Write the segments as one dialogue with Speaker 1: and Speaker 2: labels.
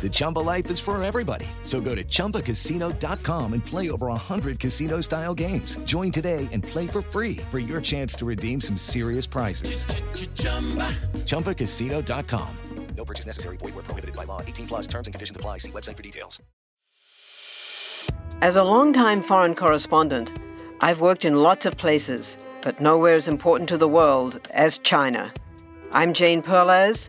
Speaker 1: The Chumba life is for everybody. So go to ChumbaCasino.com and play over 100 casino style games. Join today and play for free for your chance to redeem some serious prizes. ChumbaCasino.com. No purchase necessary. Void where prohibited by law. 18 plus terms and conditions apply. See website for details.
Speaker 2: As a longtime foreign correspondent, I've worked in lots of places, but nowhere as important to the world as China. I'm Jane Perlez,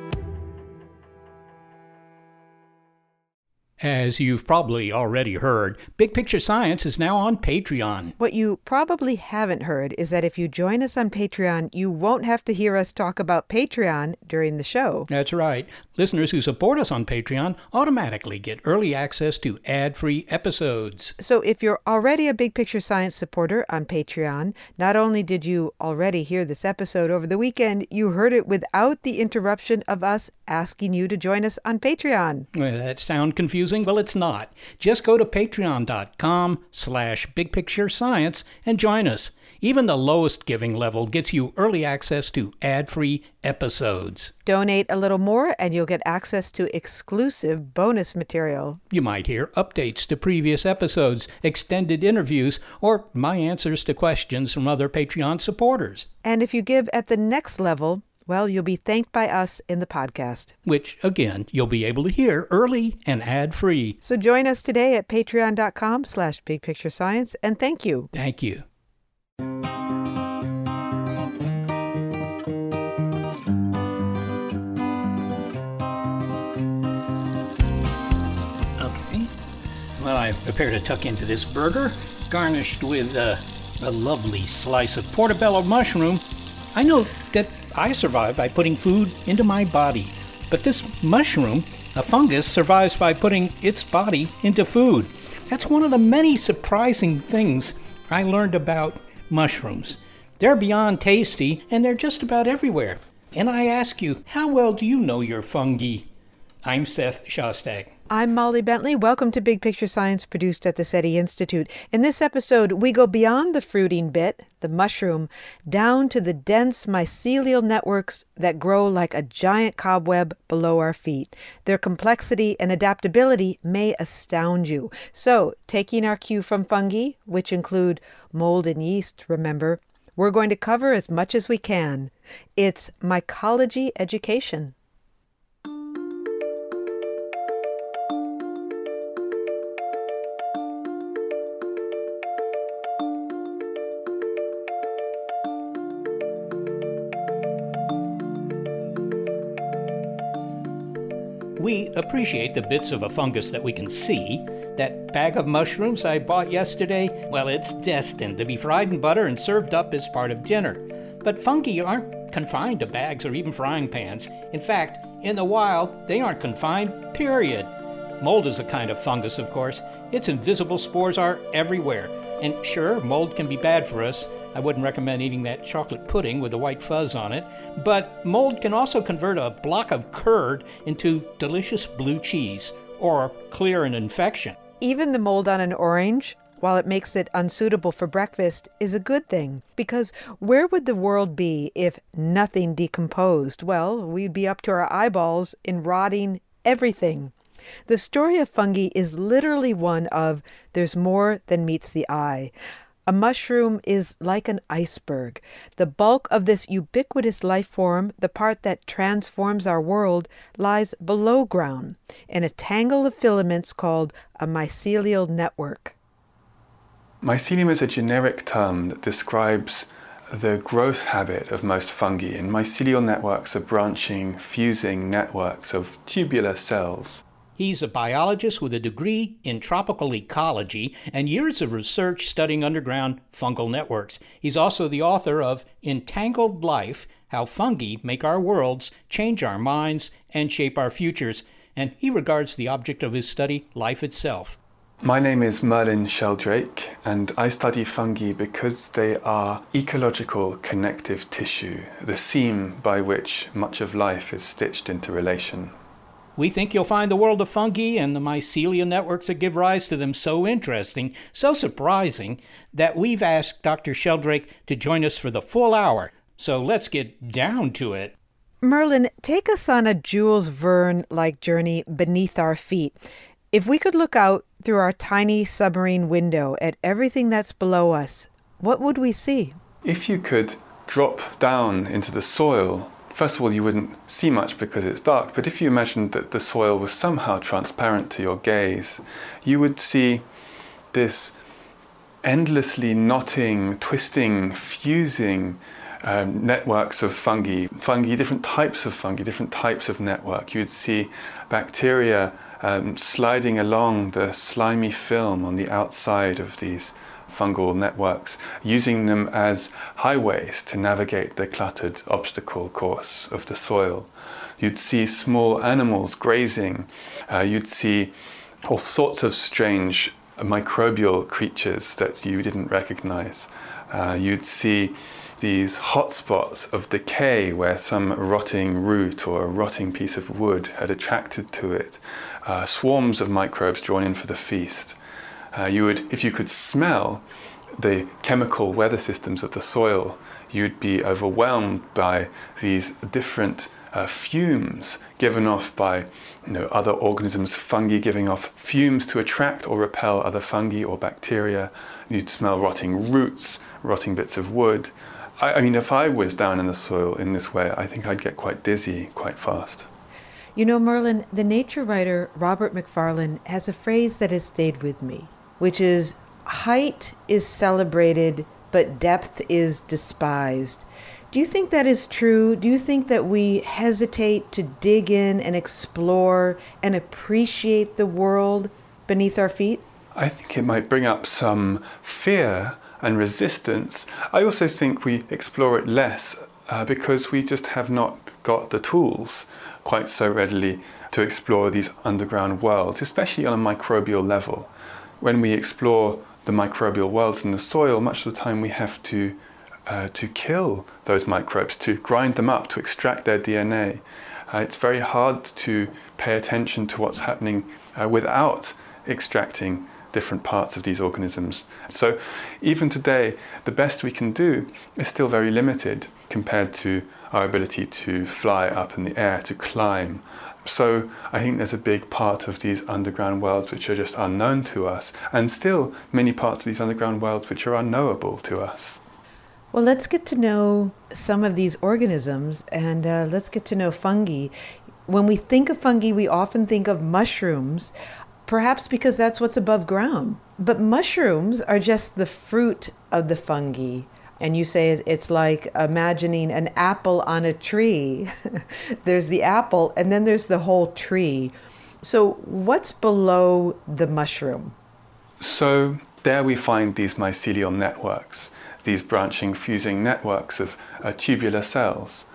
Speaker 3: As you've probably already heard, Big Picture Science is now on Patreon.
Speaker 4: What you probably haven't heard is that if you join us on Patreon, you won't have to hear us talk about Patreon during the show.
Speaker 3: That's right. Listeners who support us on Patreon automatically get early access to ad free episodes.
Speaker 4: So if you're already a Big Picture Science supporter on Patreon, not only did you already hear this episode over the weekend, you heard it without the interruption of us asking you to join us on Patreon.
Speaker 3: Well, that sound confusing? Well, it's not. Just go to patreon.com slash bigpicturescience and join us. Even the lowest giving level gets you early access to ad-free episodes.
Speaker 4: Donate a little more and you'll get access to exclusive bonus material.
Speaker 3: You might hear updates to previous episodes, extended interviews, or my answers to questions from other Patreon supporters.
Speaker 4: And if you give at the next level, well, you'll be thanked by us in the podcast.
Speaker 3: Which, again, you'll be able to hear early and ad-free.
Speaker 4: So join us today at patreon.com slash bigpicturescience, and thank you.
Speaker 3: Thank you. Okay. Well, I've prepared to tuck into this burger, garnished with uh, a lovely slice of portobello mushroom. I know that I survive by putting food into my body, but this mushroom, a fungus, survives by putting its body into food. That's one of the many surprising things I learned about mushrooms. They're beyond tasty, and they're just about everywhere. And I ask you, how well do you know your fungi? I'm Seth Shostak.
Speaker 4: I'm Molly Bentley. Welcome to Big Picture Science, produced at the SETI Institute. In this episode, we go beyond the fruiting bit, the mushroom, down to the dense mycelial networks that grow like a giant cobweb below our feet. Their complexity and adaptability may astound you. So, taking our cue from fungi, which include mold and yeast, remember, we're going to cover as much as we can. It's mycology education.
Speaker 3: We appreciate the bits of a fungus that we can see. That bag of mushrooms I bought yesterday, well, it's destined to be fried in butter and served up as part of dinner. But fungi aren't confined to bags or even frying pans. In fact, in the wild, they aren't confined, period. Mold is a kind of fungus, of course. Its invisible spores are everywhere. And sure, mold can be bad for us. I wouldn't recommend eating that chocolate pudding with the white fuzz on it. But mold can also convert a block of curd into delicious blue cheese or clear an infection.
Speaker 4: Even the mold on an orange, while it makes it unsuitable for breakfast, is a good thing. Because where would the world be if nothing decomposed? Well, we'd be up to our eyeballs in rotting everything. The story of fungi is literally one of there's more than meets the eye. A mushroom is like an iceberg. The bulk of this ubiquitous life form, the part that transforms our world, lies below ground in a tangle of filaments called a mycelial network.
Speaker 5: Mycelium is a generic term that describes the growth habit of most fungi, and mycelial networks are branching, fusing networks of tubular cells.
Speaker 3: He's a biologist with a degree in tropical ecology and years of research studying underground fungal networks. He's also the author of Entangled Life how fungi make our worlds, change our minds, and shape our futures. And he regards the object of his study, life itself.
Speaker 5: My name is Merlin Sheldrake, and I study fungi because they are ecological connective tissue, the seam by which much of life is stitched into relation.
Speaker 3: We think you'll find the world of fungi and the mycelial networks that give rise to them so interesting, so surprising, that we've asked Dr. Sheldrake to join us for the full hour. So let's get down to it.
Speaker 4: Merlin, take us on a Jules Verne like journey beneath our feet. If we could look out through our tiny submarine window at everything that's below us, what would we see?
Speaker 5: If you could drop down into the soil, first of all, you wouldn't see much because it's dark, but if you imagined that the soil was somehow transparent to your gaze, you would see this endlessly knotting, twisting, fusing um, networks of fungi, fungi, different types of fungi, different types of network. You would see bacteria um, sliding along the slimy film on the outside of these fungal networks, using them as highways to navigate the cluttered obstacle course of the soil. You'd see small animals grazing, uh, you'd see all sorts of strange microbial creatures that you didn't recognize. Uh, you'd see these hotspots of decay where some rotting root or a rotting piece of wood had attracted to it uh, swarms of microbes drawn in for the feast. Uh, you would, if you could smell the chemical weather systems of the soil, you'd be overwhelmed by these different uh, fumes given off by you know, other organisms, fungi giving off fumes to attract or repel other fungi or bacteria. You'd smell rotting roots, rotting bits of wood. I, I mean, if I was down in the soil in this way, I think I'd get quite dizzy quite fast.
Speaker 4: You know, Merlin, the nature writer Robert Macfarlane has a phrase that has stayed with me, which is height is celebrated, but depth is despised. Do you think that is true? Do you think that we hesitate to dig in and explore and appreciate the world beneath our feet?
Speaker 5: I think it might bring up some fear and resistance. I also think we explore it less uh, because we just have not got the tools quite so readily to explore these underground worlds, especially on a microbial level. When we explore the microbial worlds in the soil, much of the time we have to uh, to kill those microbes, to grind them up, to extract their DNA. Uh, it's very hard to pay attention to what's happening uh, without extracting different parts of these organisms. So, even today, the best we can do is still very limited compared to our ability to fly up in the air, to climb. So, I think there's a big part of these underground worlds which are just unknown to us, and still many parts of these underground worlds which are unknowable to us.
Speaker 4: Well, let's get to know some of these organisms and uh, let's get to know fungi. When we think of fungi, we often think of mushrooms perhaps because that's what's above ground. But mushrooms are just the fruit of the fungi. And you say it's like imagining an apple on a tree. there's the apple, and then there's the whole tree. So, what's below the mushroom?
Speaker 5: So, there we find these mycelial networks, these branching, fusing networks of uh, tubular cells.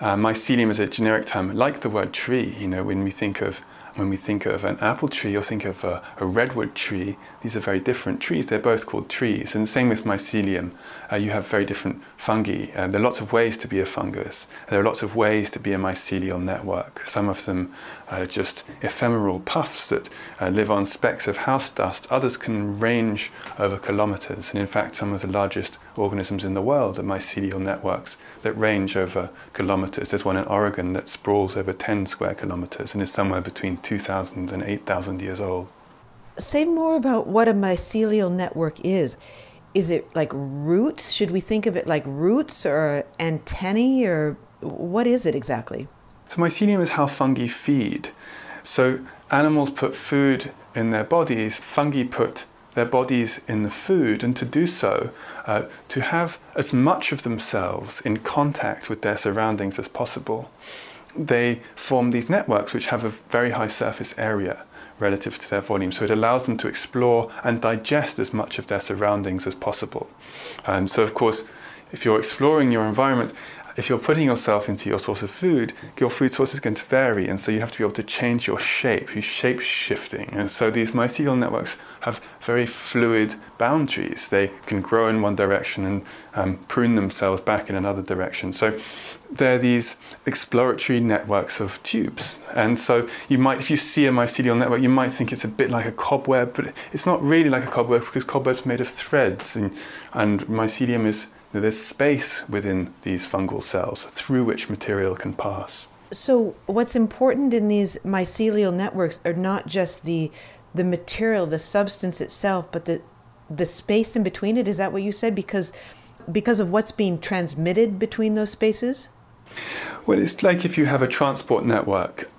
Speaker 5: Uh, mycelium is a generic term, like the word tree. You know, when we think of when we think of an apple tree or think of a, a, redwood tree, these are very different trees. They're both called trees. And the same with mycelium. Uh, you have very different fungi. Uh, there are lots of ways to be a fungus. There are lots of ways to be a mycelial network. Some of them are just ephemeral puffs that uh, live on specks of house dust. Others can range over kilometers. And in fact, some of the largest organisms in the world are mycelial networks that range over kilometers. There's one in Oregon that sprawls over 10 square kilometers and is somewhere between 2,000 and 8,000 years old.
Speaker 4: Say more about what a mycelial network is. Is it like roots? Should we think of it like roots or antennae or what is it exactly?
Speaker 5: So, mycelium is how fungi feed. So, animals put food in their bodies, fungi put their bodies in the food, and to do so, uh, to have as much of themselves in contact with their surroundings as possible, they form these networks which have a very high surface area relative to their volume. So it allows them to explore and digest as much of their surroundings as possible. Um, so, of course, if you're exploring your environment, if you're putting yourself into your source of food, your food source is going to vary, and so you have to be able to change your shape, you shape shifting. And so these mycelial networks have very fluid boundaries. They can grow in one direction and um, prune themselves back in another direction. So they're these exploratory networks of tubes. And so you might, if you see a mycelial network, you might think it's a bit like a cobweb, but it's not really like a cobweb because cobwebs are made of threads, and, and mycelium is there's space within these fungal cells through which material can pass.
Speaker 4: So, what's important in these mycelial networks are not just the the material, the substance itself, but the the space in between it. Is that what you said? Because because of what's being transmitted between those spaces.
Speaker 5: Well, it's like if you have a transport network.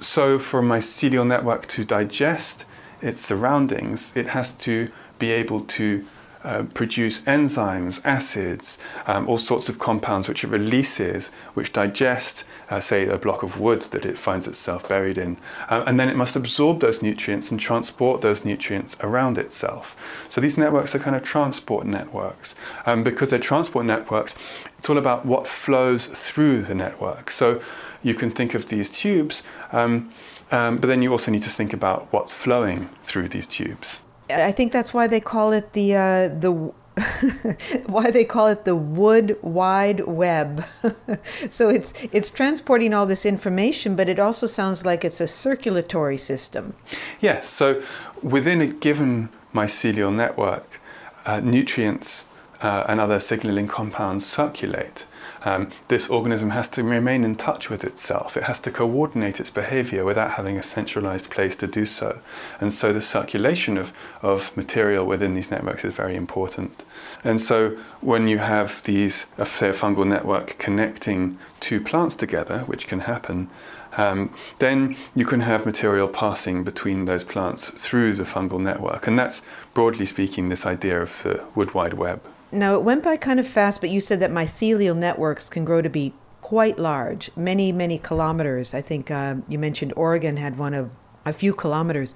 Speaker 5: So, for a mycelial network to digest its surroundings, it has to be able to uh, produce enzymes, acids, um, all sorts of compounds which it releases, which digest, uh, say, a block of wood that it finds itself buried in. Um, and then it must absorb those nutrients and transport those nutrients around itself. So these networks are kind of transport networks. Um, because they're transport networks, it's all about what flows through the network. So you can think of these tubes, um, um, but then you also need to think about what's flowing through these tubes.
Speaker 4: I think that's why they call it the uh, the why they call it the wood wide web. so it's it's transporting all this information, but it also sounds like it's a circulatory system.
Speaker 5: Yes. So within a given mycelial network, uh, nutrients uh, and other signaling compounds circulate. Um, this organism has to remain in touch with itself. It has to coordinate its behavior without having a centralized place to do so. And so the circulation of, of material within these networks is very important. And so when you have these, uh, say, a fungal network connecting two plants together, which can happen, um, then you can have material passing between those plants through the fungal network. And that's, broadly speaking, this idea of the wood wide web.
Speaker 4: Now, it went by kind of fast, but you said that mycelial networks can grow to be quite large, many, many kilometers. I think uh, you mentioned Oregon had one of a few kilometers.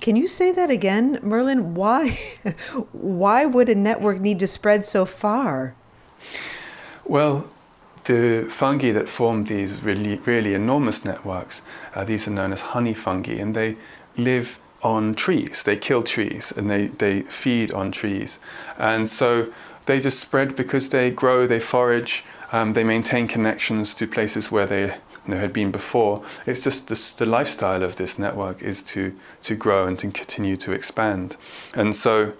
Speaker 4: Can you say that again, Merlin? Why, why would a network need to spread so far?
Speaker 5: Well, the fungi that form these really, really enormous networks, uh, these are known as honey fungi, and they live on trees. They kill trees and they, they feed on trees. And so they just spread because they grow, they forage, um, they maintain connections to places where they you know, had been before. It's just this, the lifestyle of this network is to, to grow and to continue to expand. And so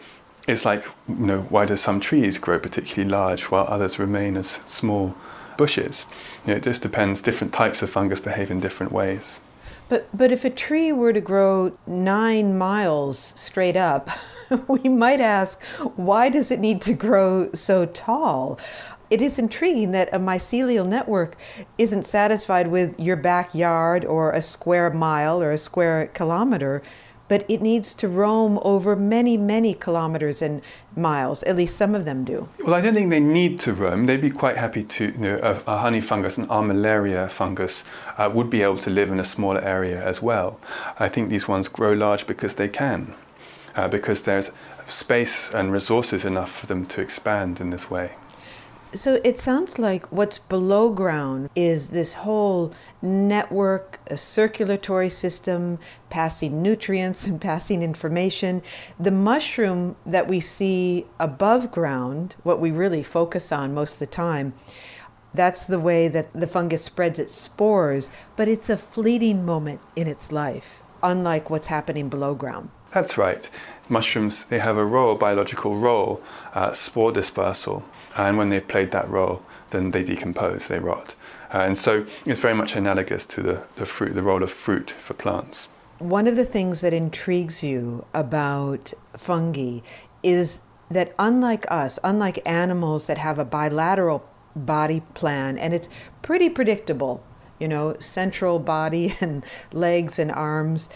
Speaker 5: it's like, you know, why do some trees grow particularly large while others remain as small bushes? You know, it just depends. Different types of fungus behave in different ways.
Speaker 4: But but if a tree were to grow nine miles straight up, we might ask, why does it need to grow so tall? It is intriguing that a mycelial network isn't satisfied with your backyard or a square mile or a square kilometer but it needs to roam over many, many kilometers and miles. At least some of them do.
Speaker 5: Well, I don't think they need to roam. They'd be quite happy to, you know, a, a honey fungus, an armillaria fungus, uh, would be able to live in a smaller area as well. I think these ones grow large because they can, uh, because there's space and resources enough for them to expand in this way.
Speaker 4: So it sounds like what's below ground is this whole network, a circulatory system, passing nutrients and passing information. The mushroom that we see above ground, what we really focus on most of the time, that's the way that the fungus spreads its spores, but it's a fleeting moment in its life, unlike what's happening below ground.
Speaker 5: That's right. Mushrooms, they have a role, biological role, uh, spore dispersal. And when they've played that role, then they decompose, they rot. Uh, and so it's very much analogous to the, the fruit, the role of fruit for plants.
Speaker 4: One of the things that intrigues you about fungi is that unlike us, unlike animals that have a bilateral body plan, and it's pretty predictable, you know, central body and legs and arms,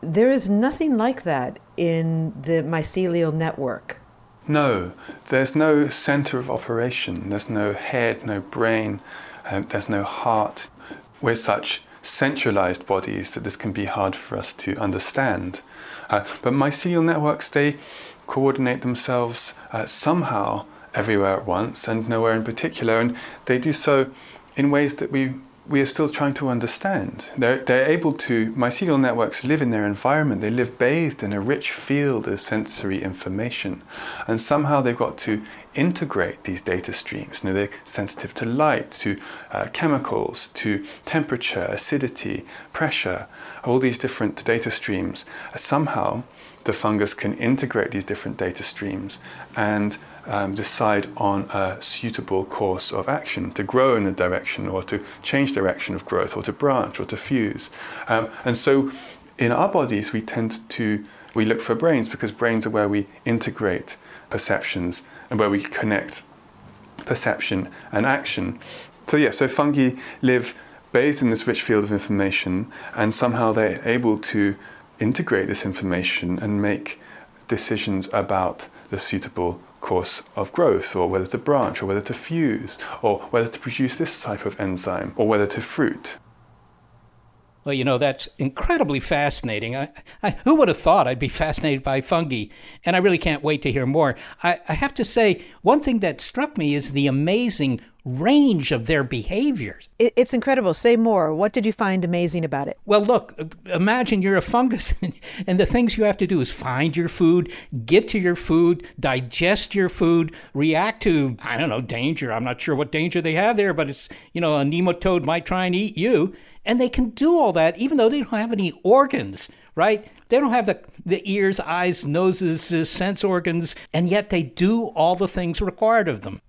Speaker 4: there is nothing like that in the mycelial network.
Speaker 5: No, there's no center of operation. There's no head, no brain, uh, there's no heart. We're such centralized bodies that this can be hard for us to understand. Uh, but mycelial networks, they coordinate themselves uh, somehow everywhere at once and nowhere in particular. And they do so in ways that we we are still trying to understand. They're, they're able to, mycelial networks live in their environment, they live bathed in a rich field of sensory information. And somehow they've got to integrate these data streams. You know, they're sensitive to light, to uh, chemicals, to temperature, acidity, pressure, all these different data streams. Somehow the fungus can integrate these different data streams and um, decide on a suitable course of action to grow in a direction or to change direction of growth or to branch or to fuse. Um, and so in our bodies, we tend to we look for brains because brains are where we integrate perceptions and where we connect perception and action. So yeah, so fungi live bathed in this rich field of information, and somehow they're able to integrate this information and make decisions about the suitable course of growth, or whether to branch, or whether to fuse, or whether to produce this type of enzyme, or whether to fruit.
Speaker 3: Well, you know, that's incredibly fascinating. I, I, who would have thought I'd be fascinated by fungi? And I really can't wait to hear more. I, I have to say, one thing that struck me is the amazing range of their behaviors.
Speaker 4: It's incredible. Say more. What did you find amazing about it?
Speaker 3: Well, look, imagine you're a fungus, and the things you have to do is find your food, get to your food, digest your food, react to, I don't know, danger. I'm not sure what danger they have there, but it's, you know, a nematode might try and eat you. And they can do all that even though they don't have any organs, right? They don't have the, the ears, eyes, noses, uh, sense organs, and yet they do all the things required of them.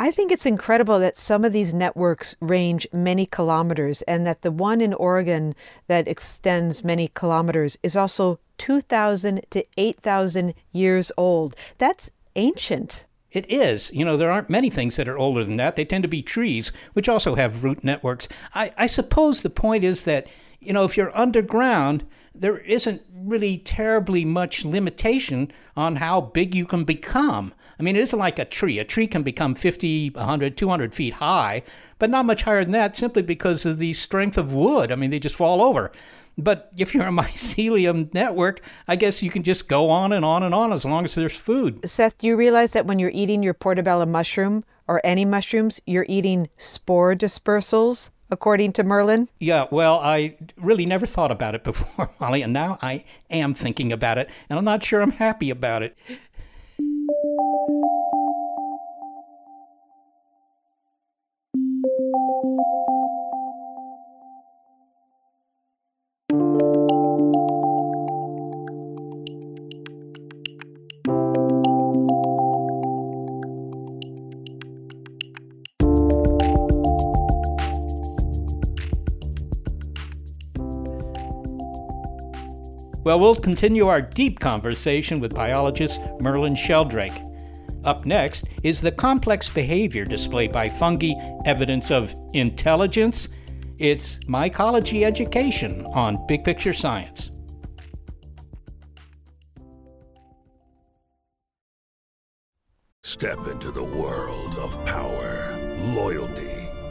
Speaker 4: I think it's incredible that some of these networks range many kilometers and that the one in Oregon that extends many kilometers is also 2,000 to 8,000 years old. That's ancient.
Speaker 3: It is. You know, there aren't many things that are older than that. They tend to be trees, which also have root networks. I, I suppose the point is that, you know, if you're underground, there isn't really terribly much limitation on how big you can become. I mean, it isn't like a tree. A tree can become 50, 100, 200 feet high, but not much higher than that simply because of the strength of wood. I mean, they just fall over. But if you're a mycelium network, I guess you can just go on and on and on as long as there's food.
Speaker 4: Seth, do you realize that when you're eating your portobello mushroom or any mushrooms, you're eating spore dispersals? according to Merlin?
Speaker 3: Yeah, well, I really never thought about it before, Molly, and now I am thinking about it, and I'm not sure I'm happy about it. Well, we'll continue our deep conversation with biologist Merlin Sheldrake. Up next is the complex behavior displayed by fungi, evidence of intelligence. It's mycology education on Big Picture Science.
Speaker 6: Step into the world of power, loyalty,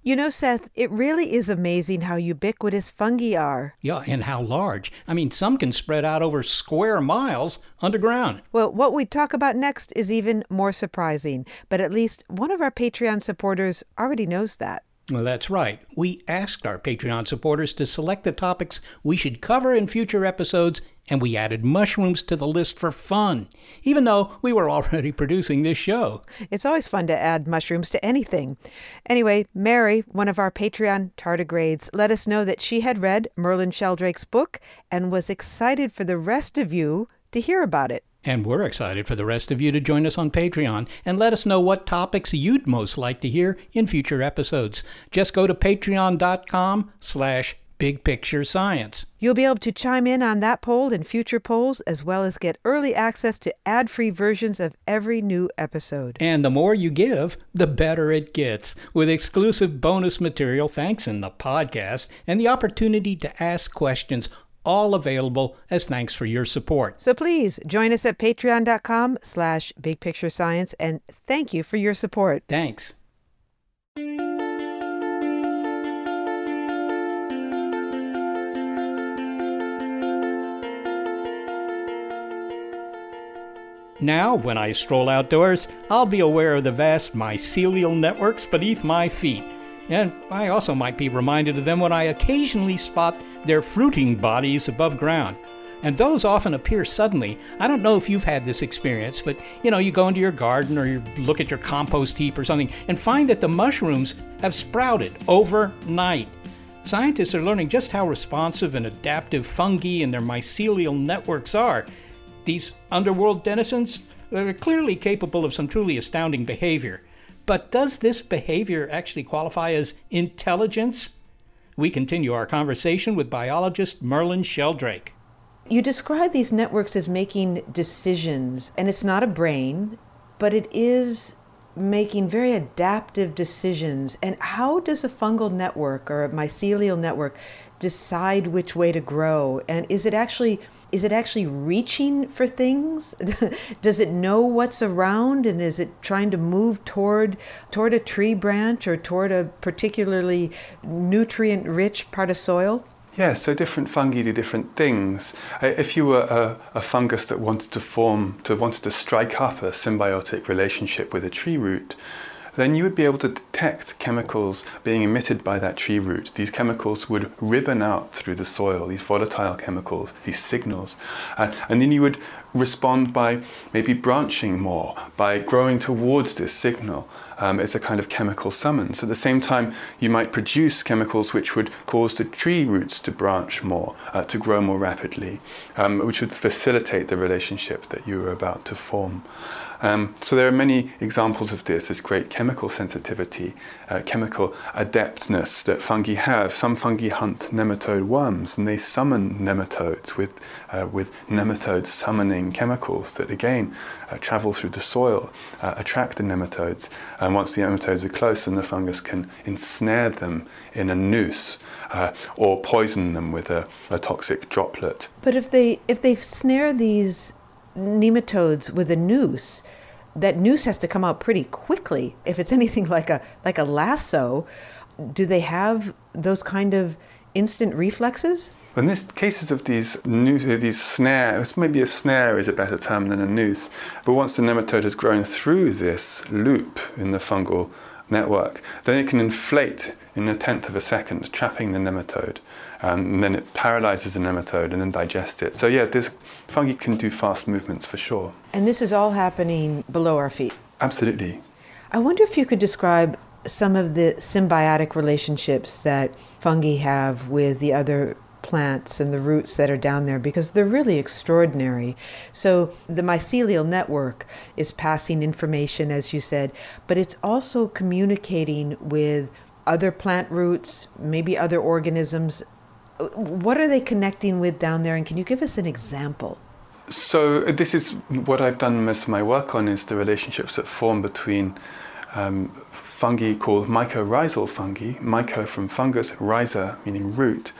Speaker 4: You know, Seth, it really is amazing how ubiquitous fungi are.
Speaker 3: Yeah, and how large. I mean, some can spread out over square miles underground.
Speaker 4: Well, what we talk about next is even more surprising, but at least one of our Patreon supporters already knows that.
Speaker 3: Well, that's right. We asked our Patreon supporters to select the topics we should cover in future episodes, and we added mushrooms to the list for fun, even though we were already producing this show.
Speaker 4: It's always fun to add mushrooms to anything. Anyway, Mary, one of our Patreon tardigrades, let us know that she had read Merlin Sheldrake's book and was excited for the rest of you to hear about it.
Speaker 3: And we're excited for the rest of you to join us on Patreon and let us know what topics you'd most like to hear in future episodes. Just go to patreon.com slash Big Picture Science.
Speaker 4: You'll be able to chime in on that poll and future polls, as well as get early access to ad free versions of every new episode.
Speaker 3: And the more you give, the better it gets, with exclusive bonus material thanks in the podcast and the opportunity to ask questions all available as thanks for your support.
Speaker 4: So please join us at patreon.com slash big picture science and thank you for your support.
Speaker 3: Thanks. Now, when I stroll outdoors, I'll be aware of the vast mycelial networks beneath my feet. And I also might be reminded of them when I occasionally spot their fruiting bodies above ground. And those often appear suddenly. I don't know if you've had this experience, but you know, you go into your garden or you look at your compost heap or something and find that the mushrooms have sprouted overnight. Scientists are learning just how responsive and adaptive fungi and their mycelial networks are. These underworld denizens are clearly capable of some truly astounding behavior. But does this behavior actually qualify as intelligence? We continue our conversation with biologist Merlin Sheldrake.
Speaker 4: You describe these networks as making decisions, and it's not a brain, but it is making very adaptive decisions. And how does a fungal network or a mycelial network decide which way to grow? And is it actually is it actually reaching for things does it know what's around and is it trying to move toward toward a tree branch or toward a particularly nutrient rich part of soil
Speaker 5: yeah, so different fungi do different things. If you were a, a, fungus that wanted to form, to wanted to strike up a symbiotic relationship with a tree root, then you would be able to detect chemicals being emitted by that tree root. These chemicals would ribbon out through the soil, these volatile chemicals, these signals. Uh, and then you would respond by maybe branching more, by growing towards this signal. Um, it's a kind of chemical summons. At the same time, you might produce chemicals which would cause the tree roots to branch more, uh, to grow more rapidly, um, which would facilitate the relationship that you were about to form. Um, so there are many examples of this, this great chemical sensitivity, uh, chemical adeptness that fungi have. Some fungi hunt nematode worms and they summon nematodes with, uh, with nematode summoning chemicals that again uh, travel through the soil, uh, attract the nematodes. And once the nematodes are close, then the fungus can ensnare them in a noose uh, or poison them with a, a toxic droplet.
Speaker 4: But if they, if they snare these nematodes with a noose, that noose has to come out pretty quickly. If it's anything like a like a lasso, do they have those kind of instant reflexes?
Speaker 5: In this cases of these noose, uh, these snares, maybe a snare is a better term than a noose. But once the nematode has grown through this loop in the fungal network, then it can inflate in a tenth of a second, trapping the nematode. Um, and then it paralyzes the nematode and then digests it. So, yeah, this fungi can do fast movements for sure.
Speaker 4: And this is all happening below our feet?
Speaker 5: Absolutely.
Speaker 4: I wonder if you could describe some of the symbiotic relationships that fungi have with the other plants and the roots that are down there because they're really extraordinary. So the mycelial network is passing information, as you said, but it's also communicating with other plant roots, maybe other organisms. What are they connecting with down there? And can you give us an example?
Speaker 5: So this is what I've done most of my work on is the relationships that form between um, fungi called mycorrhizal fungi, myco from fungus, rhiza meaning root,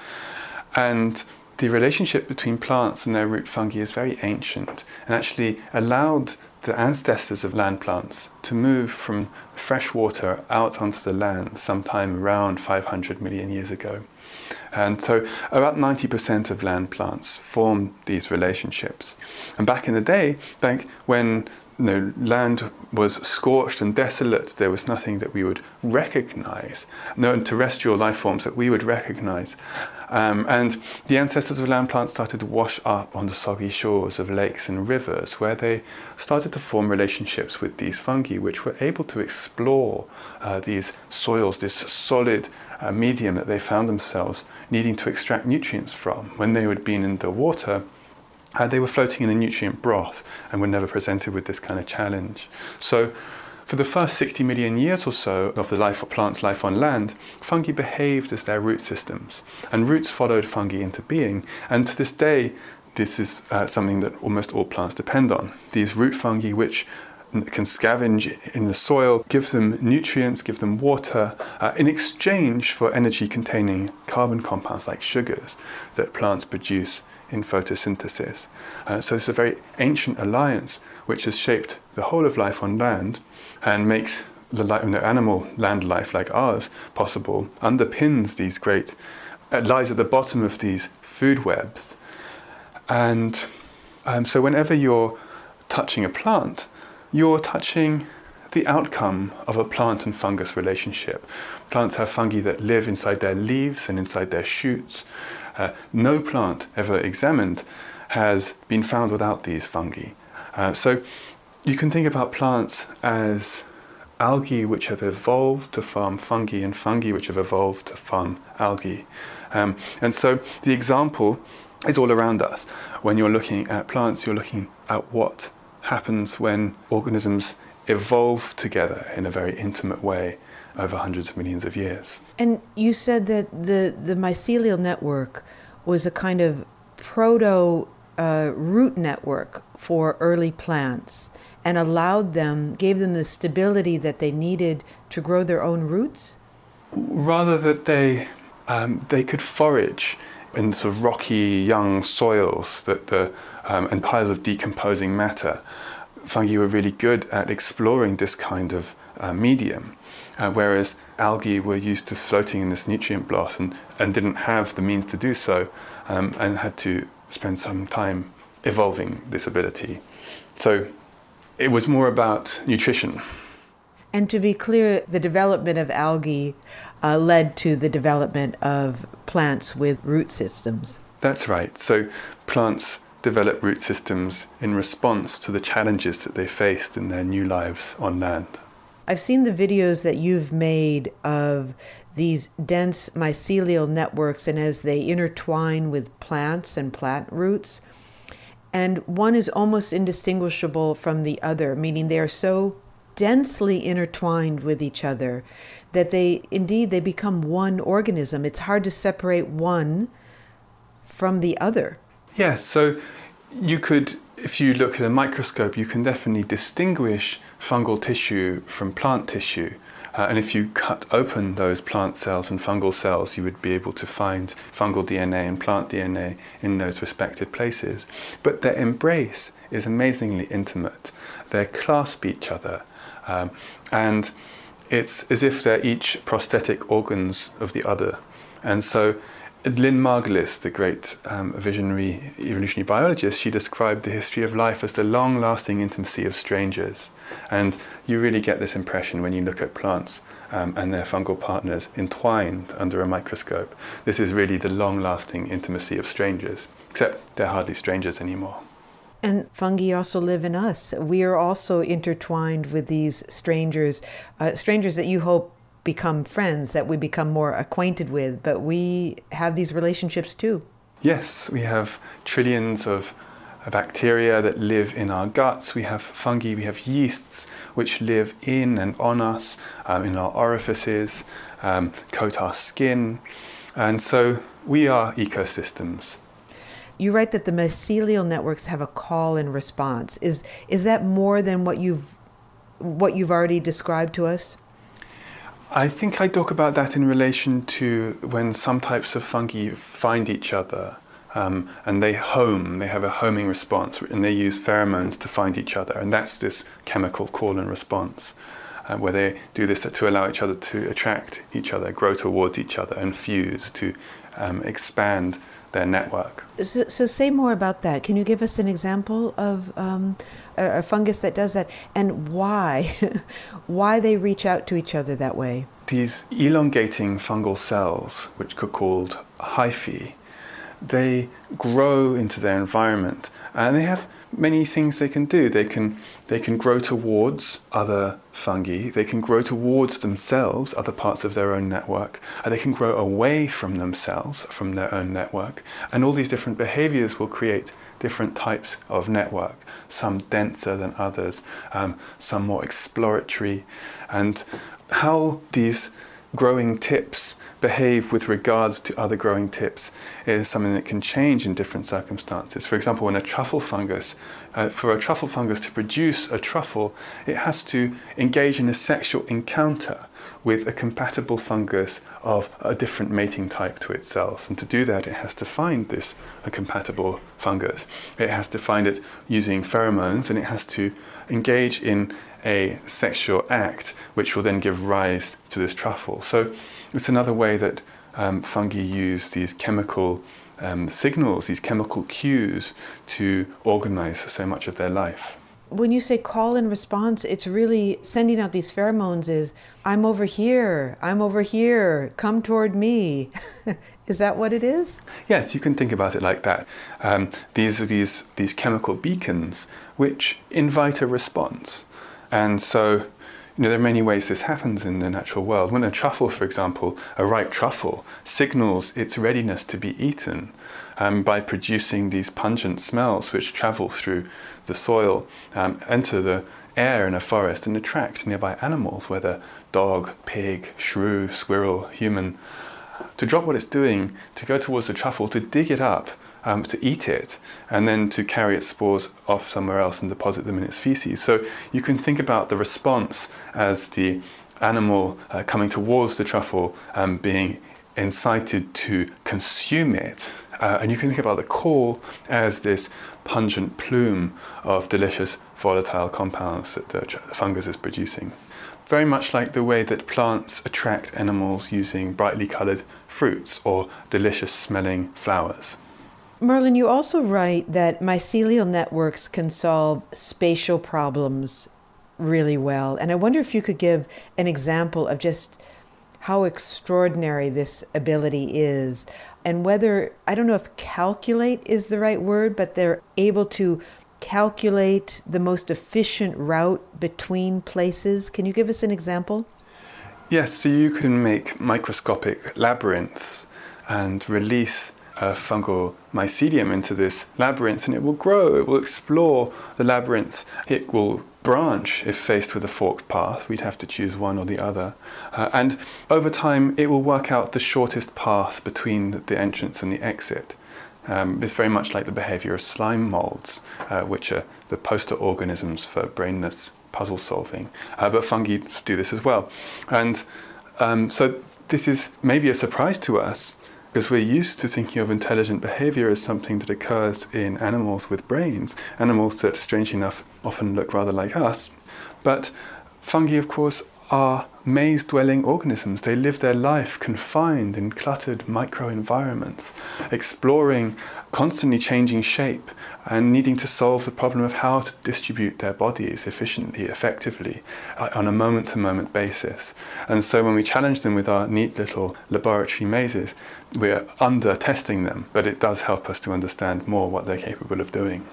Speaker 5: and the relationship between plants and their root fungi is very ancient and actually allowed the ancestors of land plants to move from fresh water out onto the land sometime around 500 million years ago. And so about 90% of land plants form these relationships. And back in the day, back when you know, land was scorched and desolate. There was nothing that we would recognize, no terrestrial life forms that we would recognize. Um, and the ancestors of land plants started to wash up on the soggy shores of lakes and rivers, where they started to form relationships with these fungi, which were able to explore uh, these soils, this solid uh, medium that they found themselves needing to extract nutrients from. When they had been in the water, uh, they were floating in a nutrient broth and were never presented with this kind of challenge. So for the first 60 million years or so of the life of plants' life on land, fungi behaved as their root systems, and roots followed fungi into being. And to this day, this is uh, something that almost all plants depend on. These root fungi, which can scavenge in the soil, give them nutrients, give them water, uh, in exchange for energy containing carbon compounds like sugars that plants produce in photosynthesis. Uh, so it's a very ancient alliance which has shaped the whole of life on land and makes the, animal land life like ours possible, underpins these great, it lies at the bottom of these food webs. And um, so whenever you're touching a plant, you're touching the outcome of a plant and fungus relationship. Plants have fungi that live inside their leaves and inside their shoots. Uh, no plant ever examined has been found without these fungi. Uh, so you can think about plants as algae which have evolved to farm fungi and fungi which have evolved to farm algae. Um, and so the example is all around us. When you're looking at plants, you're looking at what happens when organisms evolve together in a very intimate way over hundreds of millions of years.
Speaker 4: And you said that the, the mycelial network was a kind of proto uh, root network for early plants and allowed them, gave them the stability that they needed to grow their own roots?
Speaker 5: Rather that they, um, they could forage in sort of rocky young soils that the, um, and piles of decomposing matter. Fungi were really good at exploring this kind of uh, medium, uh, whereas algae were used to floating in this nutrient broth and, and didn't have the means to do so um, and had to spend some time evolving this ability. So it was more about nutrition.
Speaker 4: And to be clear, the development of algae uh, led to the development of plants with root systems.
Speaker 5: That's right. So plants develop root systems in response to the challenges that they faced in their new lives on land.
Speaker 4: I've seen the videos that you've made of these dense mycelial networks and as they intertwine with plants and plant roots. And one is almost indistinguishable from the other, meaning they are so densely intertwined with each other that they indeed they become one organism. It's hard to separate one from the other.
Speaker 5: Yes, so you could if you look at a microscope, you can definitely distinguish fungal tissue from plant tissue. Uh, and if you cut open those plant cells and fungal cells, you would be able to find fungal DNA and plant DNA in those respective places. But their embrace is amazingly intimate. They clasp each other. Um, and it's as if they're each prosthetic organs of the other. And so Lynn Margulis, the great um, visionary evolutionary biologist, she described the history of life as the long lasting intimacy of strangers. And you really get this impression when you look at plants um, and their fungal partners entwined under a microscope. This is really the long lasting intimacy of strangers, except they're hardly strangers anymore.
Speaker 4: And fungi also live in us. We are also intertwined with these strangers, uh, strangers that you hope become friends, that we become more acquainted with, but we have these relationships too.
Speaker 5: Yes, we have trillions of bacteria that live in our guts. We have fungi, we have yeasts which live in and on us, um, in our orifices, um, coat our skin. And so we are ecosystems.
Speaker 4: You write that the mycelial networks have a call and response. Is, is that more than what you've, what you've already described to us?
Speaker 5: I think I talk about that in relation to when some types of fungi find each other um, and they home, they have a homing response, and they use pheromones to find each other, and that's this chemical call and response. Uh, where they do this to, to, allow each other to attract each other, grow towards each other, and fuse to um, expand their network.
Speaker 4: So, so, say more about that. Can you give us an example of um, a, a fungus that does that, and why, why they reach out to each other that way?
Speaker 5: These elongating fungal cells, which are called hyphae, they grow into their environment and they have many things they can do. They can they can grow towards other fungi. They can grow towards themselves, other parts of their own network. And they can grow away from themselves, from their own network. And all these different behaviors will create different types of network. Some denser than others, um, some more exploratory, and how these growing tips behave with regards to other growing tips is something that can change in different circumstances. For example, when a truffle fungus, uh, for a truffle fungus to produce a truffle, it has to engage in a sexual encounter with a compatible fungus of a different mating type to itself. And to do that, it has to find this a compatible fungus. It has to find it using pheromones and it has to engage in a sexual act, which will then give rise to this truffle. So it's another way that um, fungi use these chemical um, signals, these chemical cues, to organize so much of their life.
Speaker 4: When you say call and response, it's really sending out these pheromones is I'm over here, I'm over here, come toward me. is that what it is?
Speaker 5: Yes, you can think about it like that. Um, these are these, these chemical beacons which invite a response. And so, you know, there are many ways this happens in the natural world. When a truffle, for example, a ripe truffle, signals its readiness to be eaten um, by producing these pungent smells which travel through the soil, um, enter the air in a forest, and attract nearby animals, whether dog, pig, shrew, squirrel, human, to drop what it's doing, to go towards the truffle, to dig it up, um, to eat it, and then to carry its spores off somewhere else and deposit them in its feces. So you can think about the response as the animal uh, coming towards the truffle um, being incited to consume it. Uh, and you can think about the call as this pungent plume of delicious volatile compounds that the fungus is producing. Very much like the way that plants attract animals using brightly coloured fruits or delicious smelling flowers.
Speaker 4: Merlin, you also write that mycelial networks can solve spatial problems really well. And I wonder if you could give an example of just how extraordinary this ability is and whether, I don't know if calculate is the right word, but they're able to calculate the most efficient route between places. Can you give us an example?
Speaker 5: Yes, so you can make microscopic labyrinths and release a fungal mycelium into this labyrinth and it will grow, it will explore the labyrinth, it will branch if faced with a forked path. We'd have to choose one or the other. Uh, and over time, it will work out the shortest path between the entrance and the exit. Um, it's very much like the behavior of slime molds, uh, which are the poster organisms for brainless puzzle solving. Uh, but fungi do this as well. And um, so this is maybe a surprise to us because we're used to thinking of intelligent behavior as something that occurs in animals with brains, animals that, strangely enough, often look rather like us. But fungi, of course, are maze dwelling organisms. They live their life confined in cluttered microenvironments, exploring constantly changing shape and needing to solve the problem of how to distribute their bodies efficiently, effectively, uh, on a moment to moment basis. And so when we challenge them with our neat little laboratory mazes, we're under testing them, but it does help us to understand more what they're capable of doing.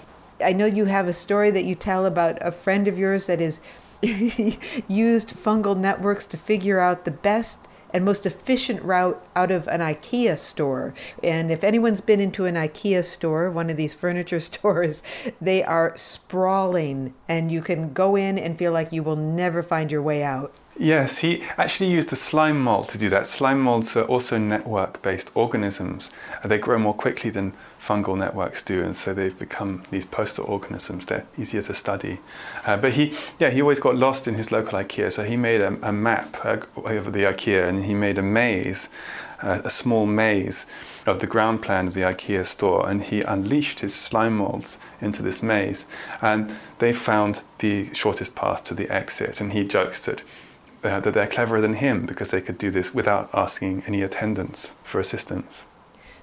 Speaker 4: I know you have a story that you tell about a friend of yours that is used fungal networks to figure out the best and most efficient route out of an IKEA store. And if anyone's been into an IKEA store, one of these furniture stores, they are sprawling and you can go in and feel like you will never find your way out.
Speaker 5: Yes, he actually used a slime mold to do that. Slime molds are also network based organisms. They grow more quickly than fungal networks do, and so they've become these poster organisms. They're easier to study. Uh, but he, yeah, he always got lost in his local IKEA, so he made a, a map uh, of the IKEA and he made a maze, uh, a small maze of the ground plan of the IKEA store, and he unleashed his slime molds into this maze, and they found the shortest path to the exit. And he jokes that uh, that they're cleverer than him because they could do this without asking any attendants for assistance.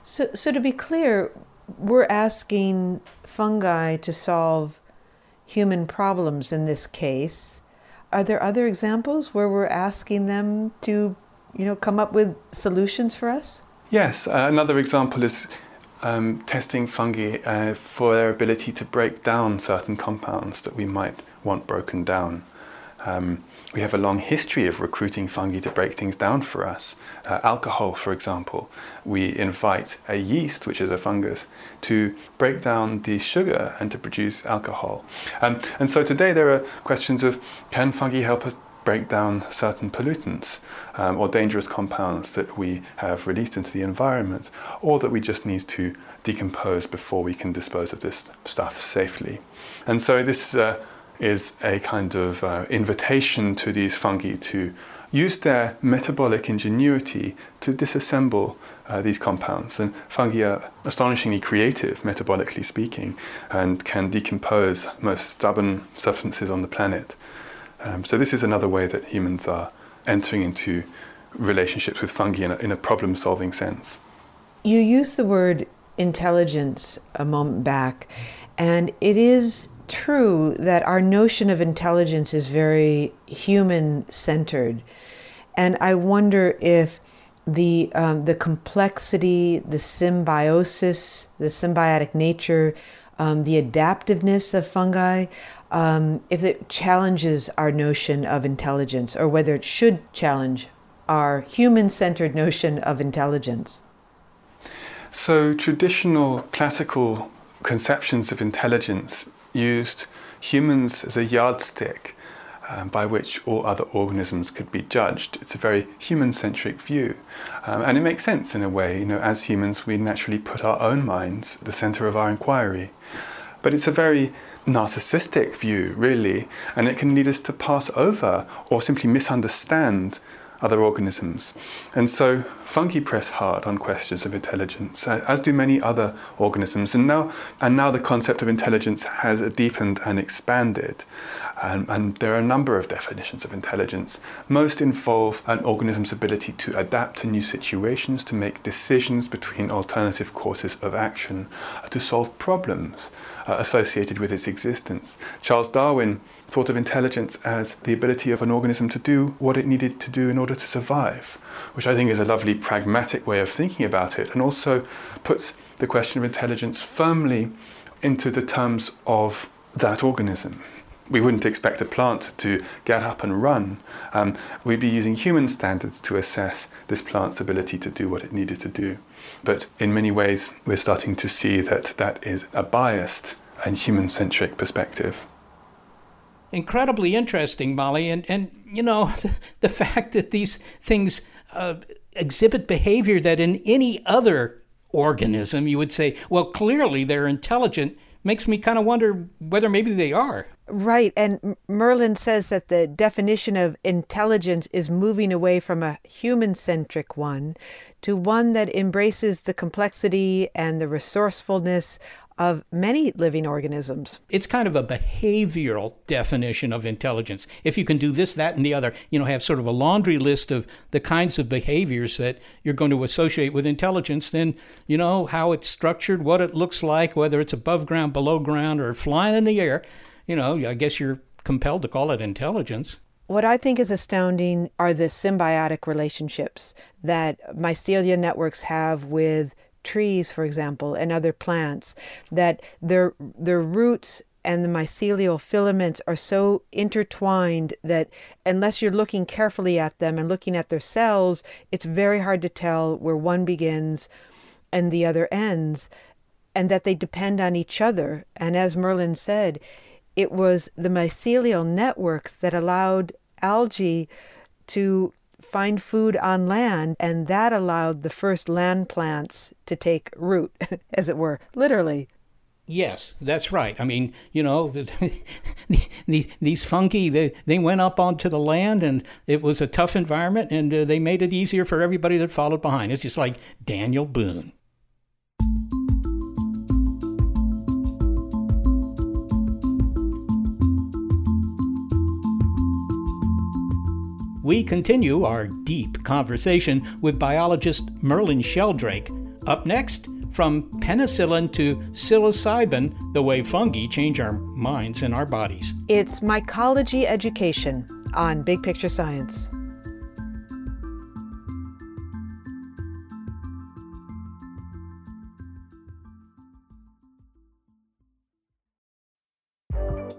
Speaker 4: So, so to be clear, we're asking fungi to solve human problems in this case. Are there other examples where we're asking them to, you know, come up with solutions for us?
Speaker 5: Yes. Uh, another example is um, testing fungi uh, for their ability to break down certain compounds that we might want broken down. Um, we have a long history of recruiting fungi to break things down for us. Uh, alcohol, for example, we invite a yeast, which is a fungus, to break down the sugar and to produce alcohol. Um, and so today there are questions of can fungi help us break down certain pollutants um, or dangerous compounds that we have released into the environment, or that we just need to decompose before we can dispose of this stuff safely. And so this uh, is a kind of uh, invitation to these fungi to use their metabolic ingenuity to disassemble uh, these compounds. And fungi are astonishingly creative, metabolically speaking, and can decompose most stubborn substances on the planet. Um, so this is another way that humans are entering into relationships with fungi in a, in a problem solving sense.
Speaker 4: You used the word intelligence a moment back, and it is true that our notion of intelligence is very human centered. And I wonder if the, um, the complexity, the symbiosis, the symbiotic nature, um, the adaptiveness of fungi um, if it challenges our notion of intelligence or whether it should challenge our human centered notion of intelligence.
Speaker 5: So, traditional classical conceptions of intelligence used humans as a yardstick um, by which all other organisms could be judged. It's a very human centric view. Um, and it makes sense in a way. You know, as humans, we naturally put our own minds at the center of our inquiry. But it's a very narcissistic view, really, and it can lead us to pass over or simply misunderstand other organisms. And so fungi press hard on questions of intelligence, as do many other organisms. And now, and now the concept of intelligence has deepened and expanded. Um, and there are a number of definitions of intelligence. Most involve an organism's ability to adapt to new situations, to make decisions between alternative courses of action, to solve problems uh, associated with its existence. Charles Darwin thought of intelligence as the ability of an organism to do what it needed to do in order to survive, which I think is a lovely pragmatic way of thinking about it, and also puts the question of intelligence firmly into the terms of that organism we wouldn't expect a plant to get up and run. Um, we'd be using human standards to assess this plant's ability to do what it needed to do. But in many ways, we're starting to see that that is a biased and human centric perspective.
Speaker 3: Incredibly interesting, Molly. And, and you know, the, the fact that these things uh, exhibit behavior that in any other organism you would say, well, clearly they're intelligent makes me kind of wonder whether maybe they are.
Speaker 4: Right. And Merlin says that the definition of intelligence is moving away from a human centric one to one that embraces the complexity and the resourcefulness of many living organisms.
Speaker 3: It's kind of a behavioral definition of intelligence. If you can do this, that, and the other, you know, have sort of a laundry list of the kinds of behaviors that you're going to associate with intelligence, then, you know, how it's structured, what it looks like, whether it's above ground, below ground, or flying in the air, you know, I guess you're compelled to call it intelligence.
Speaker 4: What I think is astounding are the symbiotic relationships that mycelia networks have with trees, for example, and other plants, that their, their roots and the mycelial filaments are so intertwined that unless you're looking carefully at them and looking at their cells, it's very hard to tell where one begins and the other ends, and that they depend on each other. And as Merlin said, it was the mycelial networks that allowed algae to find food on land, and that allowed the first land plants to take root, as it were, literally.
Speaker 3: Yes, that's right. I mean, you know, these, these fungi, they, they went up onto the land and it was a tough environment and uh, they made it easier for everybody that followed behind. It's just like Daniel Boone. We continue our deep conversation with biologist Merlin Sheldrake. Up next, from penicillin to psilocybin, the way fungi change our minds and our bodies.
Speaker 4: It's mycology education on Big Picture Science.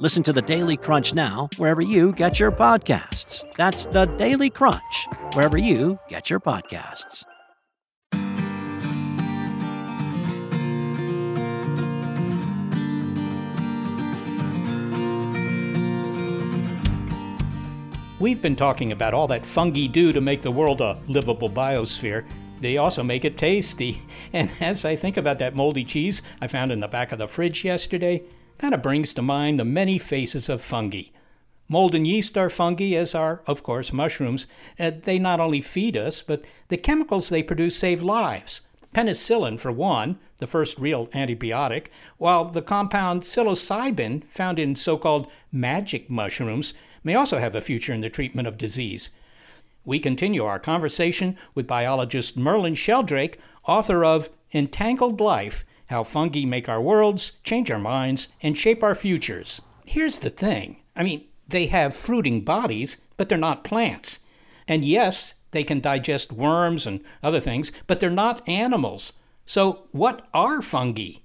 Speaker 7: Listen to the Daily Crunch now, wherever you get your podcasts. That's the Daily Crunch, wherever you get your podcasts.
Speaker 3: We've been talking about all that fungi do to make the world a livable biosphere. They also make it tasty. And as I think about that moldy cheese I found in the back of the fridge yesterday, kind of brings to mind the many faces of fungi. Mold and yeast are fungi, as are, of course, mushrooms. Uh, they not only feed us, but the chemicals they produce save lives. Penicillin, for one, the first real antibiotic, while the compound psilocybin, found in so called magic mushrooms, may also have a future in the treatment of disease. We continue our conversation with biologist Merlin Sheldrake, author of Entangled Life How Fungi Make Our Worlds, Change Our Minds, and Shape Our Futures. Here's the thing I mean, they have fruiting bodies, but they're not plants. And yes, they can digest worms and other things, but they're not animals. So, what are fungi?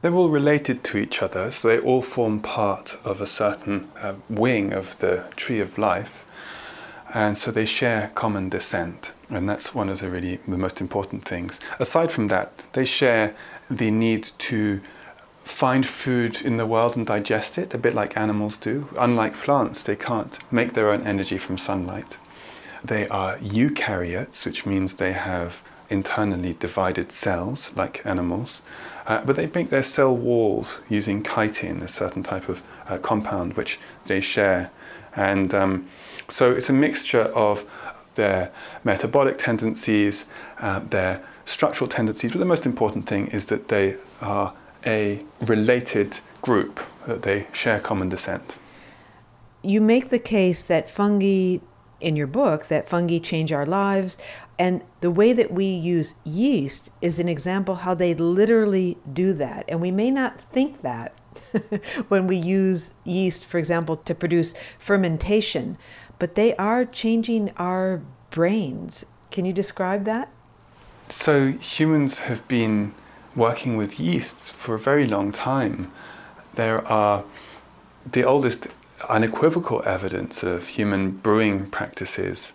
Speaker 5: They're all related to each other, so they all form part of a certain uh, wing of the tree of life, and so they share common descent, and that's one of the really the most important things. Aside from that, they share the need to find food in the world and digest it, a bit like animals do. Unlike plants, they can't make their own energy from sunlight. They are eukaryotes, which means they have internally divided cells like animals, uh, but they make their cell walls using chitin, a certain type of uh, compound which they share. And um, so it's a mixture of their metabolic tendencies, uh, their structural tendencies, but the most important thing is that they are a related group, that they share common descent.
Speaker 4: You make the case that fungi in your book that fungi change our lives. And the way that we use yeast is an example how they literally do that. And we may not think that when we use yeast, for example, to produce fermentation, but they are changing our brains. Can you describe that?
Speaker 5: So, humans have been working with yeasts for a very long time. There are the oldest unequivocal evidence of human brewing practices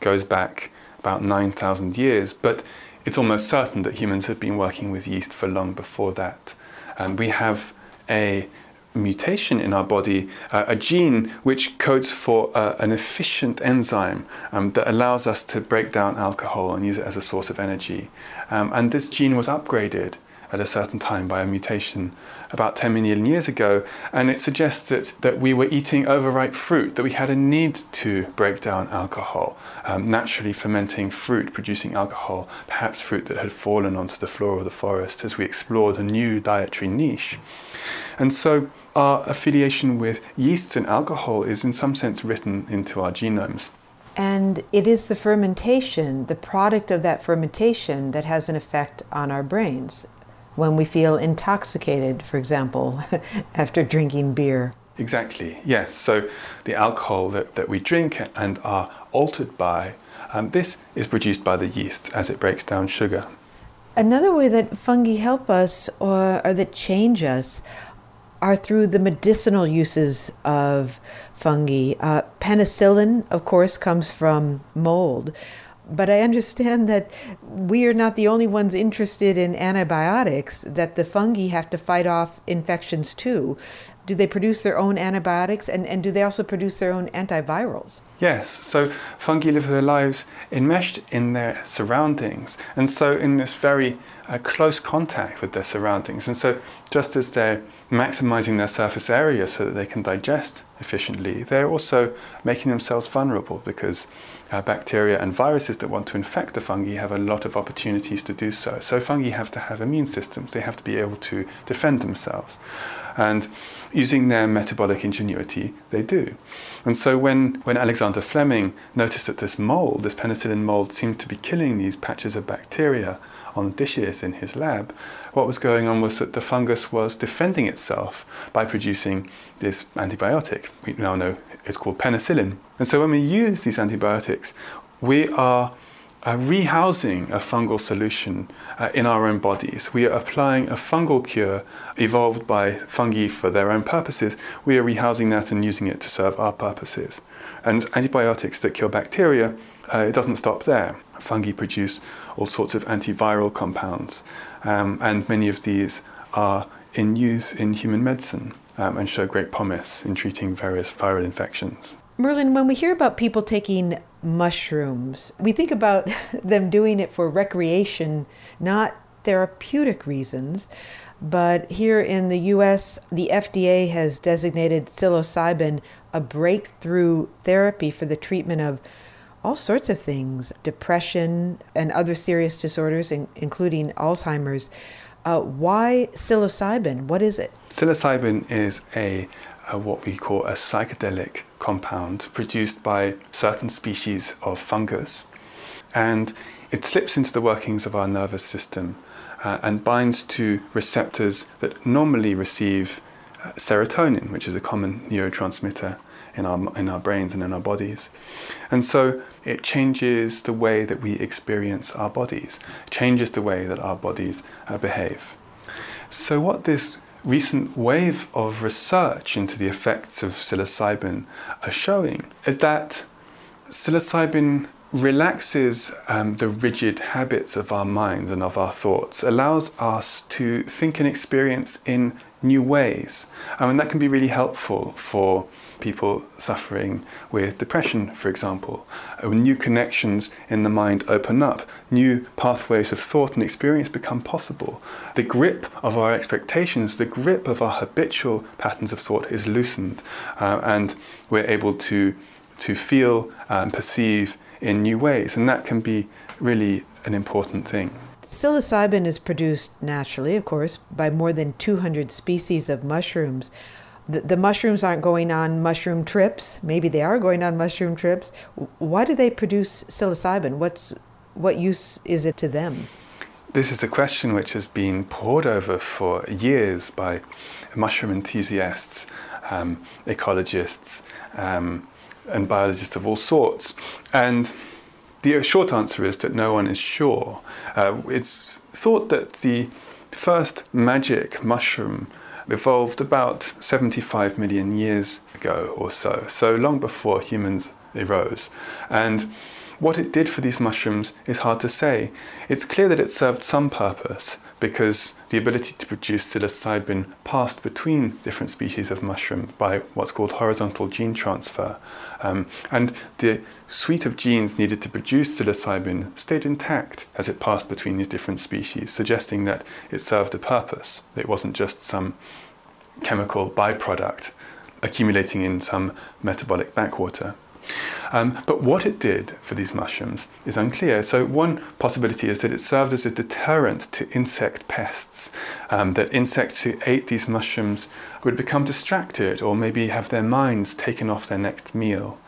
Speaker 5: goes back about 9,000 years, but it's almost certain that humans have been working with yeast for long before that. And we have a mutation in our body, uh, a gene which codes for uh, an efficient enzyme um, that allows us to break down alcohol and use it as a source of energy. Um, and this gene was upgraded at a certain time by a mutation about 10 million years ago, and it suggests that, that we were eating overripe fruit, that we had a need to break down alcohol, um, naturally fermenting fruit, producing alcohol, perhaps fruit that had fallen onto the floor of the forest as we explored a new dietary niche. And so our affiliation with yeasts and alcohol is in some sense written into our genomes.
Speaker 4: And it is the fermentation, the product of that fermentation, that has an effect on our brains when we feel intoxicated, for example, after drinking beer.
Speaker 5: Exactly, yes. So the alcohol that, that we drink and are altered by, um, this is produced by the yeast as it breaks down sugar.
Speaker 4: Another way that fungi help us or, or that change us are through the medicinal uses of fungi. Uh, penicillin, of course, comes from mold. But I understand that we are not the only ones interested in antibiotics, that the fungi have to fight off infections too. Do they produce their own antibiotics and, and do they also produce their own antivirals?
Speaker 5: Yes, so fungi live their lives enmeshed in their surroundings. And so, in this very uh, close contact with their surroundings. And so, just as they're maximizing their surface area so that they can digest efficiently, they're also making themselves vulnerable because uh, bacteria and viruses that want to infect the fungi have a lot of opportunities to do so. So, fungi have to have immune systems, they have to be able to defend themselves. And using their metabolic ingenuity, they do. And so when, when Alexander Fleming noticed that this mold, this penicillin mold, seemed to be killing these patches of bacteria on dishes in his lab, what was going on was that the fungus was defending itself by producing this antibiotic. We now know it's called penicillin. And so when we use these antibiotics, we are uh, rehousing a fungal solution uh, in our own bodies. We are applying a fungal cure evolved by fungi for their own purposes. We are rehousing that and using it to serve our purposes. And antibiotics that kill bacteria, uh, it doesn't stop there. Fungi produce all sorts of antiviral compounds, um, and many of these are in use in human medicine um, and show great promise in treating various viral infections.
Speaker 4: Merlin, when we hear about people taking mushrooms, we think about them doing it for recreation, not therapeutic reasons. But here in the US, the FDA has designated psilocybin a breakthrough therapy for the treatment of all sorts of things depression and other serious disorders, in, including Alzheimer's. Uh, why psilocybin? What is it?
Speaker 5: Psilocybin is a, a, what we call a psychedelic compound produced by certain species of fungus, and it slips into the workings of our nervous system uh, and binds to receptors that normally receive uh, serotonin, which is a common neurotransmitter in our, in our brains and in our bodies. And so it changes the way that we experience our bodies, changes the way that our bodies uh, behave. So, what this recent wave of research into the effects of psilocybin are showing is that psilocybin relaxes um, the rigid habits of our minds and of our thoughts, allows us to think and experience in new ways. I mean, that can be really helpful for people suffering with depression, for example. Uh, new connections in the mind open up, new pathways of thought and experience become possible. The grip of our expectations, the grip of our habitual patterns of thought is loosened, uh, and we're able to, to feel and perceive in new ways, and that can be really an important thing.
Speaker 4: Psilocybin is produced naturally, of course, by more than 200 species of mushrooms. The, the, mushrooms aren't going on mushroom trips. Maybe they are going on mushroom trips. Why do they produce psilocybin? What's, what use is it to them?
Speaker 5: This is a question which has been pored over for years by mushroom enthusiasts, um, ecologists, um, and biologists of all sorts. And the short answer is that no one is sure. Uh, it's thought that the first magic mushroom evolved about 75 million years ago or so, so long before humans arose. And what it did for these mushrooms is hard to say. It's clear that it served some purpose because the ability to produce psilocybin passed between different species of mushroom by what's called horizontal gene transfer. Um, and the suite of genes needed to produce psilocybin stayed intact as it passed between these different species, suggesting that it served a purpose. It wasn't just some chemical byproduct accumulating in some metabolic backwater. Um, but what it did for these mushrooms is unclear. So, one possibility is that it served as a deterrent to insect pests, um, that insects who ate these mushrooms would become distracted or maybe have their minds taken off their next meal.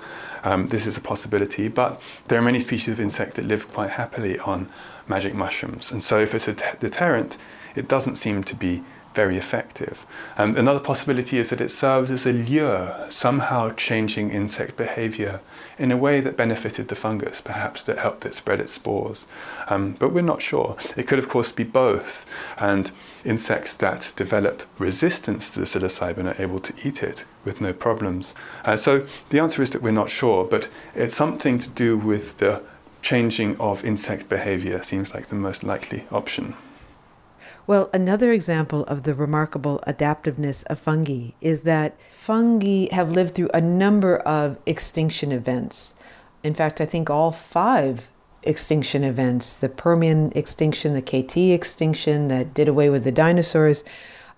Speaker 5: Um, this is a possibility, but there are many species of insect that live quite happily on magic mushrooms. And so, if it's a deterrent, it doesn't seem to be very effective. Um, another possibility is that it serves as a lure, somehow changing insect behavior in a way that benefited the fungus, perhaps that helped it spread its spores. Um, but we're not sure. It could, of course, be both, and insects that develop resistance to the psilocybin are able to eat it with no problems. Uh, so the answer is that we're not sure, but it's something to do with the changing of insect behavior seems like the most likely option.
Speaker 4: Well, another example of the remarkable adaptiveness of fungi is that fungi have lived through a number of extinction events. In fact, I think all five extinction events the Permian extinction, the KT extinction that did away with the dinosaurs.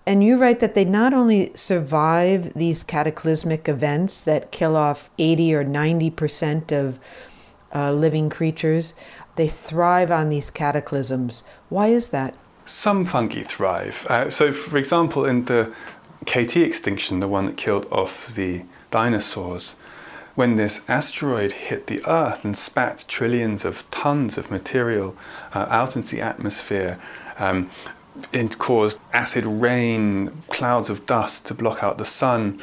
Speaker 4: And you write that they not only survive these cataclysmic events that kill off 80 or 90% of uh, living creatures, they thrive on these cataclysms. Why is that?
Speaker 5: Some fungi thrive. Uh, so, for example, in the KT extinction, the one that killed off the dinosaurs, when this asteroid hit the Earth and spat trillions of tons of material uh, out into the atmosphere, um, it caused acid rain, clouds of dust to block out the sun.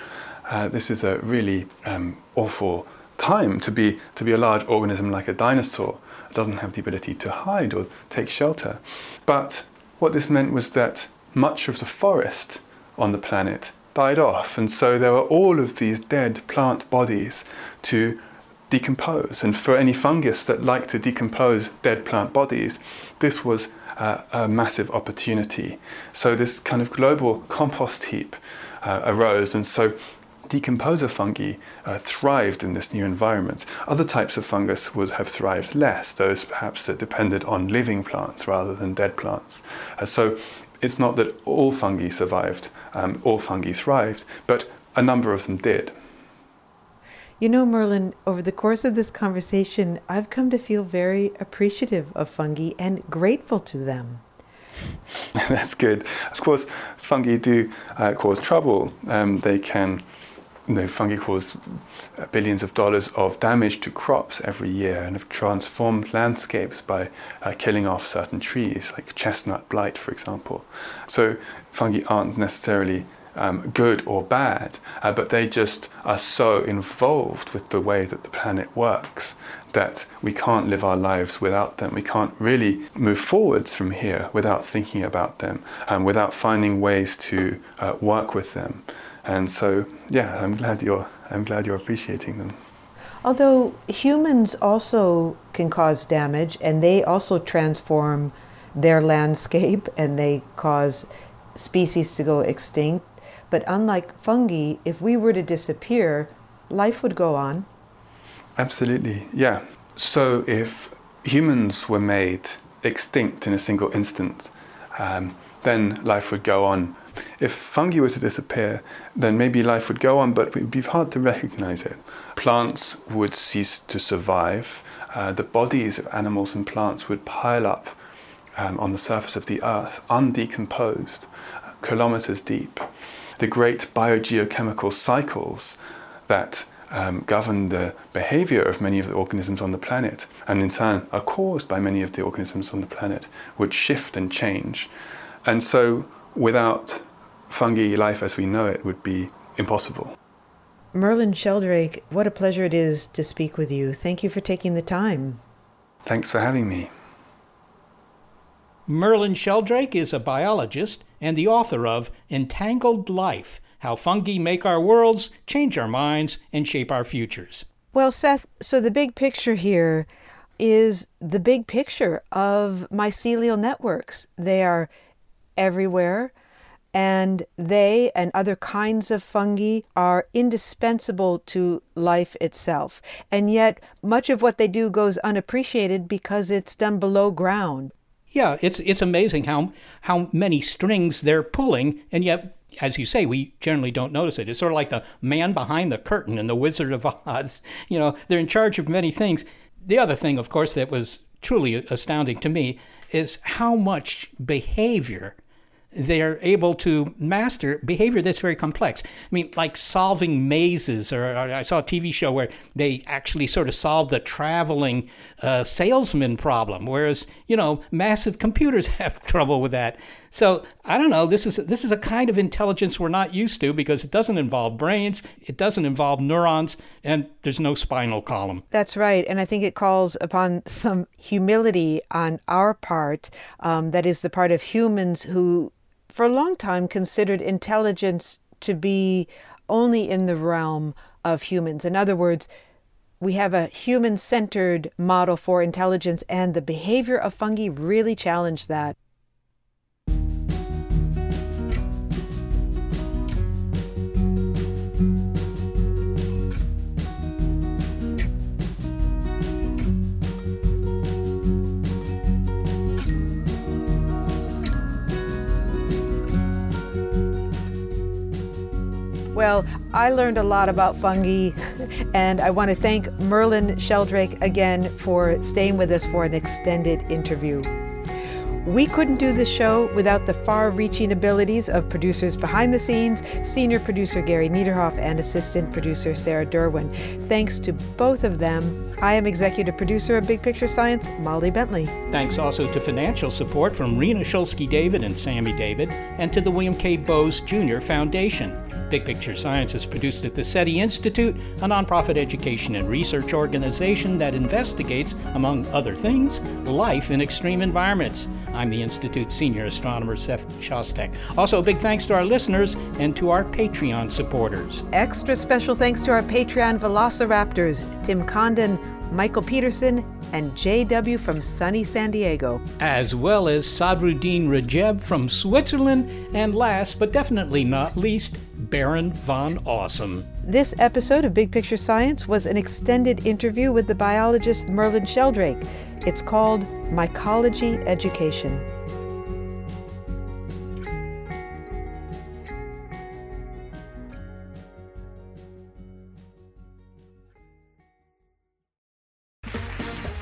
Speaker 5: Uh, this is a really um, awful time to be to be a large organism like a dinosaur. It doesn't have the ability to hide or take shelter. But what this meant was that much of the forest on the planet died off, and so there were all of these dead plant bodies to decompose. And for any fungus that liked to decompose dead plant bodies, this was uh, a massive opportunity. So this kind of global compost heap uh, arose, and so decomposer fungi uh, thrived in this new environment. Other types of fungus would have thrived less, those perhaps that depended on living plants rather than dead plants. Uh, so it's not that all fungi survived, um, all fungi thrived, but a number of them did.
Speaker 4: You know, Merlin, over the course of this conversation, I've come to feel very appreciative of fungi and grateful to them.
Speaker 5: That's good. Of course, fungi do uh, cause trouble. Um, they can you know, fungi cause billions of dollars of damage to crops every year and have transformed landscapes by uh, killing off certain trees, like chestnut blight, for example. So fungi aren't necessarily um, good or bad, uh, but they just are so involved with the way that the planet works that we can't live our lives without them. We can't really move forwards from here without thinking about them and without finding ways to uh, work with them. And so, yeah, I'm glad you're I'm glad you're appreciating them.
Speaker 4: Although humans also can cause damage and they also transform their landscape and they cause species to go extinct. But unlike fungi, if we were to disappear, life would go on.
Speaker 5: Absolutely, yeah. So if humans were made extinct in a single instant, um, then life would go on if fungi were to disappear, then maybe life would go on, but it would be hard to recognize it. Plants would cease to survive. Uh, the bodies of animals and plants would pile up um, on the surface of the earth, undecomposed, kilometers deep. The great biogeochemical cycles that um, govern the behavior of many of the organisms on the planet, and in turn are caused by many of the organisms on the planet, would shift and change. And so without fungi, life as we know it would be impossible.
Speaker 4: Merlin Sheldrake, what a pleasure it is to speak with you. Thank you for taking the time.
Speaker 5: Thanks for having me.
Speaker 3: Merlin Sheldrake is a biologist and the author of Entangled Life How Fungi Make Our Worlds, Change Our Minds, and Shape Our Futures.
Speaker 4: Well, Seth, so the big picture here is the big picture of mycelial networks. They are everywhere, and they and other kinds of fungi are indispensable to life itself. And yet, much of what they do goes unappreciated because it's done below ground.
Speaker 3: Yeah, it's it's amazing how how many strings they're pulling, and yet as you say, we generally don't notice it. It's sort of like the man behind the curtain in The Wizard of Oz. You know, they're in charge of many things. The other thing, of course, that was truly astounding to me is how much behavior they're able to master behavior that's very complex. I mean, like solving mazes, or, or I saw a TV show where they actually sort of solved the traveling uh, salesman problem, whereas you know massive computers have trouble with that. So I don't know. This is this is a kind of intelligence we're not used to because it doesn't involve brains, it doesn't involve neurons, and there's no spinal column.
Speaker 4: That's right, and I think it calls upon some humility on our part. Um, that is the part of humans who for a long time considered intelligence to be only in the realm of humans. In other words, we have a human centered model for intelligence, and the behavior of fungi really challenged that. Well, I learned a lot about fungi, and I want to thank Merlin Sheldrake again for staying with us for an extended interview. We couldn't do this show without the far reaching abilities of producers behind the scenes, senior producer Gary Niederhoff and assistant producer Sarah Derwin. Thanks to both of them, I am executive producer of Big Picture Science, Molly Bentley.
Speaker 3: Thanks also to financial support from Rena Shulsky David and Sammy David, and to the William K. Bowes Jr. Foundation. Big Picture Science is produced at the SETI Institute, a nonprofit education and research organization that investigates, among other things, life in extreme environments. I'm the Institute's senior astronomer, Seth Shostak. Also, a big thanks to our listeners and to our Patreon supporters.
Speaker 4: Extra special thanks to our Patreon Velociraptors, Tim Condon, Michael Peterson, and JW from sunny San Diego.
Speaker 3: As well as Sadruddin Rajeb from Switzerland, and last but definitely not least, Baron von Awesome.
Speaker 4: This episode of Big Picture Science was an extended interview with the biologist Merlin Sheldrake. It's called Mycology Education.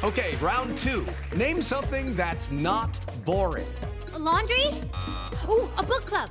Speaker 8: Okay, round two. Name something that's not boring.
Speaker 9: A laundry? Ooh, a book club.